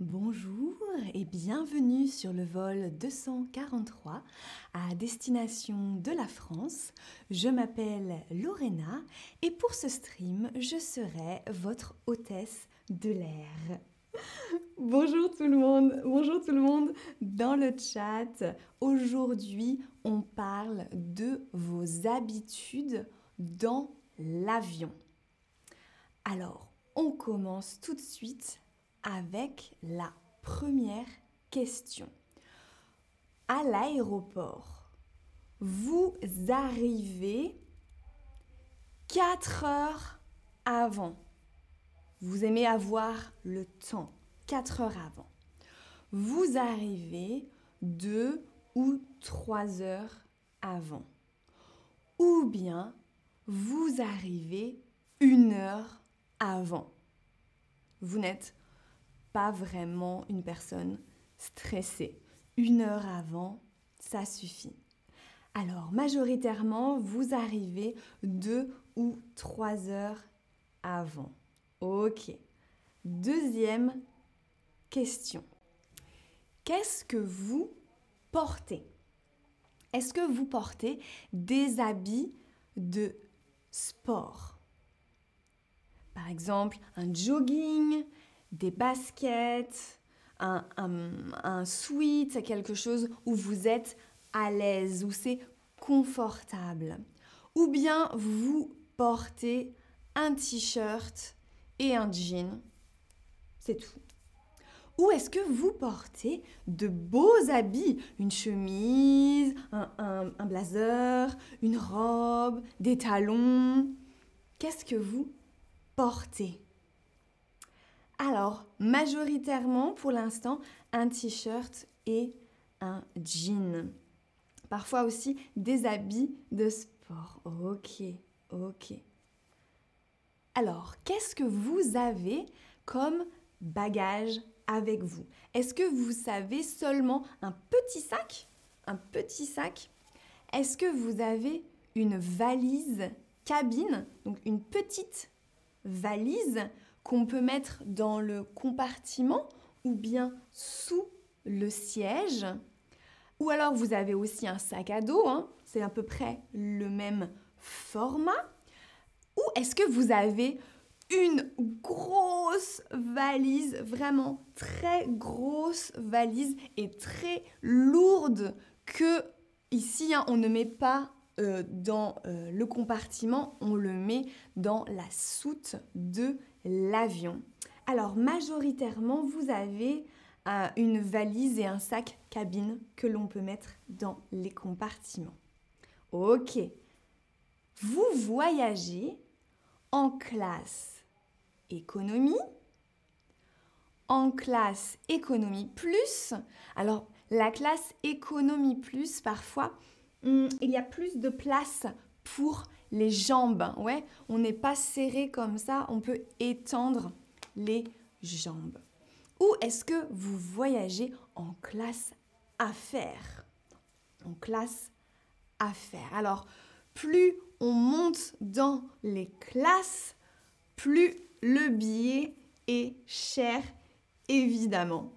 Bonjour et bienvenue sur le vol 243 à destination de la France. Je m'appelle Lorena et pour ce stream, je serai votre hôtesse de l'air. Bonjour tout le monde, bonjour tout le monde dans le chat. Aujourd'hui, on parle de vos habitudes dans l'avion. Alors, on commence tout de suite avec la première question. À l'aéroport, vous arrivez 4 heures avant. Vous aimez avoir le temps, 4 heures avant. Vous arrivez 2 ou 3 heures avant. Ou bien vous arrivez une heure avant. Vous n'êtes pas vraiment une personne stressée. Une heure avant, ça suffit. Alors, majoritairement, vous arrivez deux ou trois heures avant. Ok. Deuxième question. Qu'est-ce que vous portez? Est-ce que vous portez des habits de sport? Par exemple, un jogging, des baskets, un, un, sweat, quelque chose où vous êtes à l'aise, où c'est confortable. Ou bien vous portez un t-shirt et un jean. C'est tout. Ou est-ce que vous portez de beaux habits, une chemise, un blazer, une robe, des talons Qu'est-ce que vous portez? Alors, majoritairement pour l'instant, un t-shirt et un jean. Parfois aussi des habits de sport. Ok, ok. Alors, qu'est-ce que vous avez comme bagage avec vous? Est-ce que vous savez seulement un petit sac? Un petit sac? Est-ce que vous avez une valise cabine? Donc une petite valise qu'on peut mettre dans le compartiment ou bien sous le siège. Ou alors vous avez aussi un sac à dos, hein. c'est à peu près le même format. Ou est-ce que vous avez une grosse valise, vraiment très grosse valise et très lourde que ici hein, on ne met pas euh, dans euh, le compartiment, on le met dans la soute de l'avion. Alors majoritairement, vous avez euh, une valise et un sac cabine que l'on peut mettre dans les compartiments. Ok. Vous voyagez en classe économie, en classe économie plus. Alors la classe économie plus, parfois, hmm, il y a plus de place pour les jambes. Ouais, on n'est pas serré comme ça, on peut étendre les jambes. Ou est-ce que vous voyagez en classe affaires? En classe affaires. Alors, plus on monte dans les classes, plus le billet est cher, évidemment.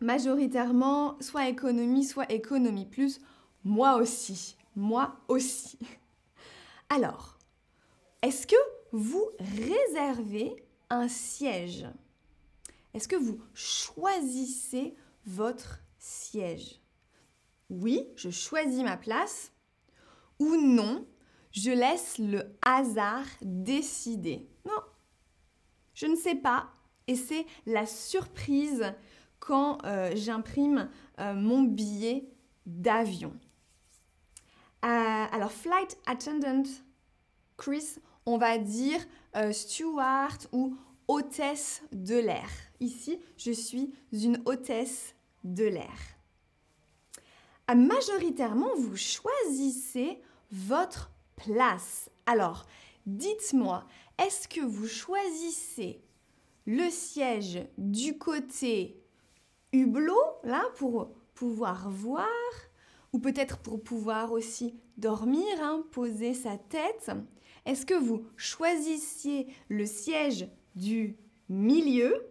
Majoritairement, soit économie, soit économie plus. Moi aussi, moi aussi. Alors, est-ce que vous réservez un siège? Est-ce que vous choisissez votre siège? Oui, je choisis ma place. Ou non, je laisse le hasard décider. Non, je ne sais pas. Et c'est la surprise quand euh, j'imprime euh, mon billet d'avion. Euh, alors, flight attendant, Chris, on va dire euh, steward ou hôtesse de l'air. Ici, je suis une hôtesse de l'air. Euh, majoritairement, vous choisissez votre place. Alors, dites-moi, est-ce que vous choisissez le siège du côté hublot, là, pour pouvoir voir ou peut-être pour pouvoir aussi dormir, hein, poser sa tête? Est-ce que vous choisissiez le siège du milieu?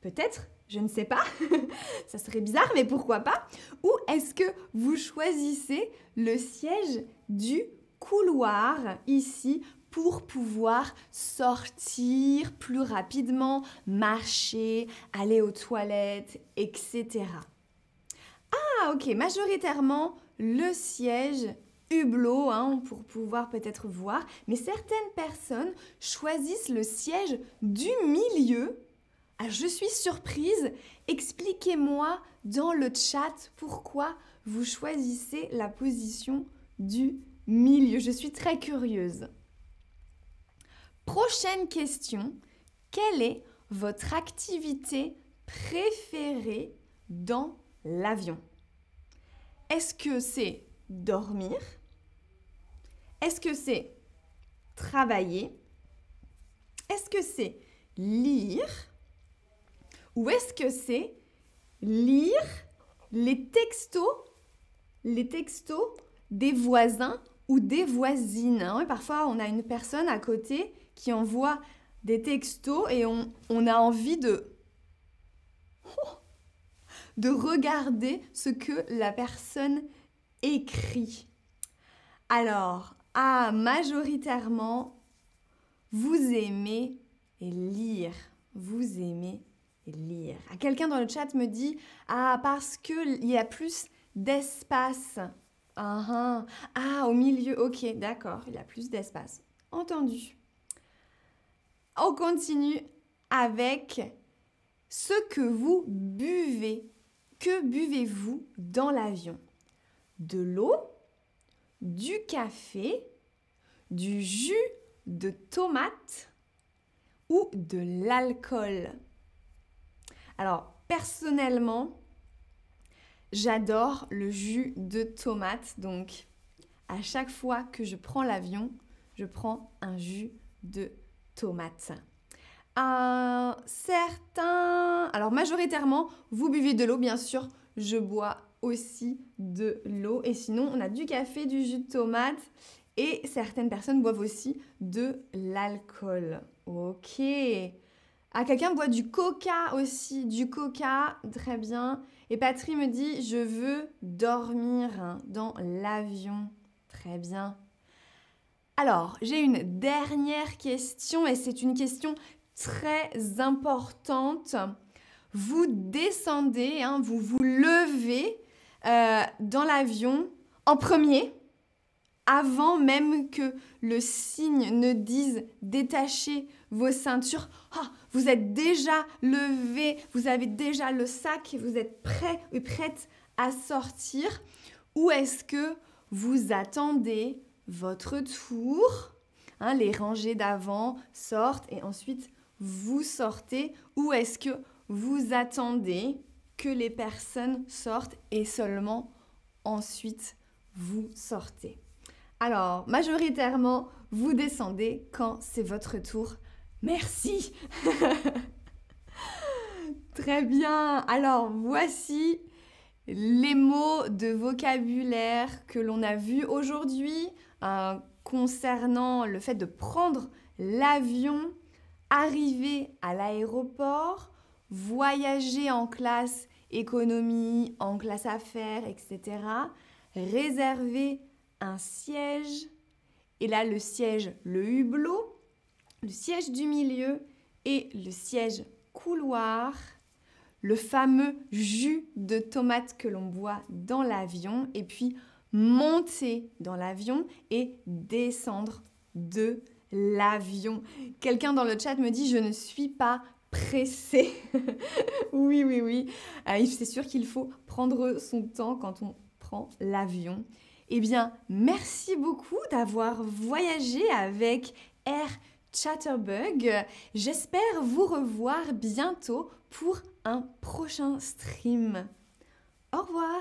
Peut-être Je ne sais pas. Ça serait bizarre, mais pourquoi pas Ou est-ce que vous choisissez le siège du couloir ici pour pouvoir sortir plus rapidement, marcher, aller aux toilettes, etc. Ah ok, majoritairement le siège hublot hein, pour pouvoir peut-être voir, mais certaines personnes choisissent le siège du milieu. Ah, je suis surprise. Expliquez-moi dans le chat pourquoi vous choisissez la position du milieu. Je suis très curieuse. Prochaine question. Quelle est votre activité préférée dans l'avion? Est-ce que c'est dormir? Est-ce que c'est travailler? Est-ce que c'est lire? Ou est-ce que c'est lire les textos, les textos des voisins ou des voisines? Hein? Parfois, on a une personne à côté qui envoie des textos et on, a envie de de regarder ce que la personne écrit. Alors, ah, majoritairement, vous aimez lire. Vous aimez lire. Quelqu'un dans le chat me dit Ah, parce qu'il y a plus d'espace. Ah, ah, ah, au milieu, ok, d'accord, il y a plus d'espace. Entendu. On continue avec ce que vous buvez. Que buvez-vous dans l'avion? De l'eau? Du café, du jus de tomate ou de l'alcool. Alors, personnellement, j'adore le jus de tomate. Donc, à chaque fois que je prends l'avion, je prends un jus de tomate. Un certain... Alors, majoritairement, vous buvez de l'eau, bien sûr. Je bois aussi de l'eau. Et sinon, on a du café, du jus de tomate et certaines personnes boivent aussi de l'alcool. Ok. Ah, quelqu'un boit du coca aussi, du coca, très bien. Et Patrie me dit, je veux dormir dans l'avion. Très bien. Alors, j'ai une dernière question et c'est une question très importante. Vous descendez, hein, vous vous levez euh, dans l'avion en premier, avant même que le signe ne dise détachez vos ceintures. Ah, vous êtes déjà levé, vous avez déjà le sac, vous êtes prêt et prête à sortir. Ou est-ce que vous attendez votre tour hein, Les rangées d'avant sortent et ensuite vous sortez. Ou est-ce que vous attendez que les personnes sortent et seulement ensuite vous sortez. Alors, majoritairement, vous descendez quand c'est votre tour. Merci. Très bien. Alors, voici les mots de vocabulaire que l'on a vus aujourd'hui euh, concernant le fait de prendre l'avion, arriver à l'aéroport, voyager en classe économie, en classe affaires, etc. Réserver un siège. Et là, le siège, le hublot, le siège du milieu et le siège couloir. Le fameux jus de tomate que l'on boit dans l'avion. Et puis monter dans l'avion et descendre de l'avion. Quelqu'un dans le chat me dit je ne suis pas pressé. oui, oui, oui. Euh, c'est sûr qu'il faut prendre son temps quand on prend l'avion. Eh bien, merci beaucoup d'avoir voyagé avec Air Chatterbug. J'espère vous revoir bientôt pour un prochain stream. Au revoir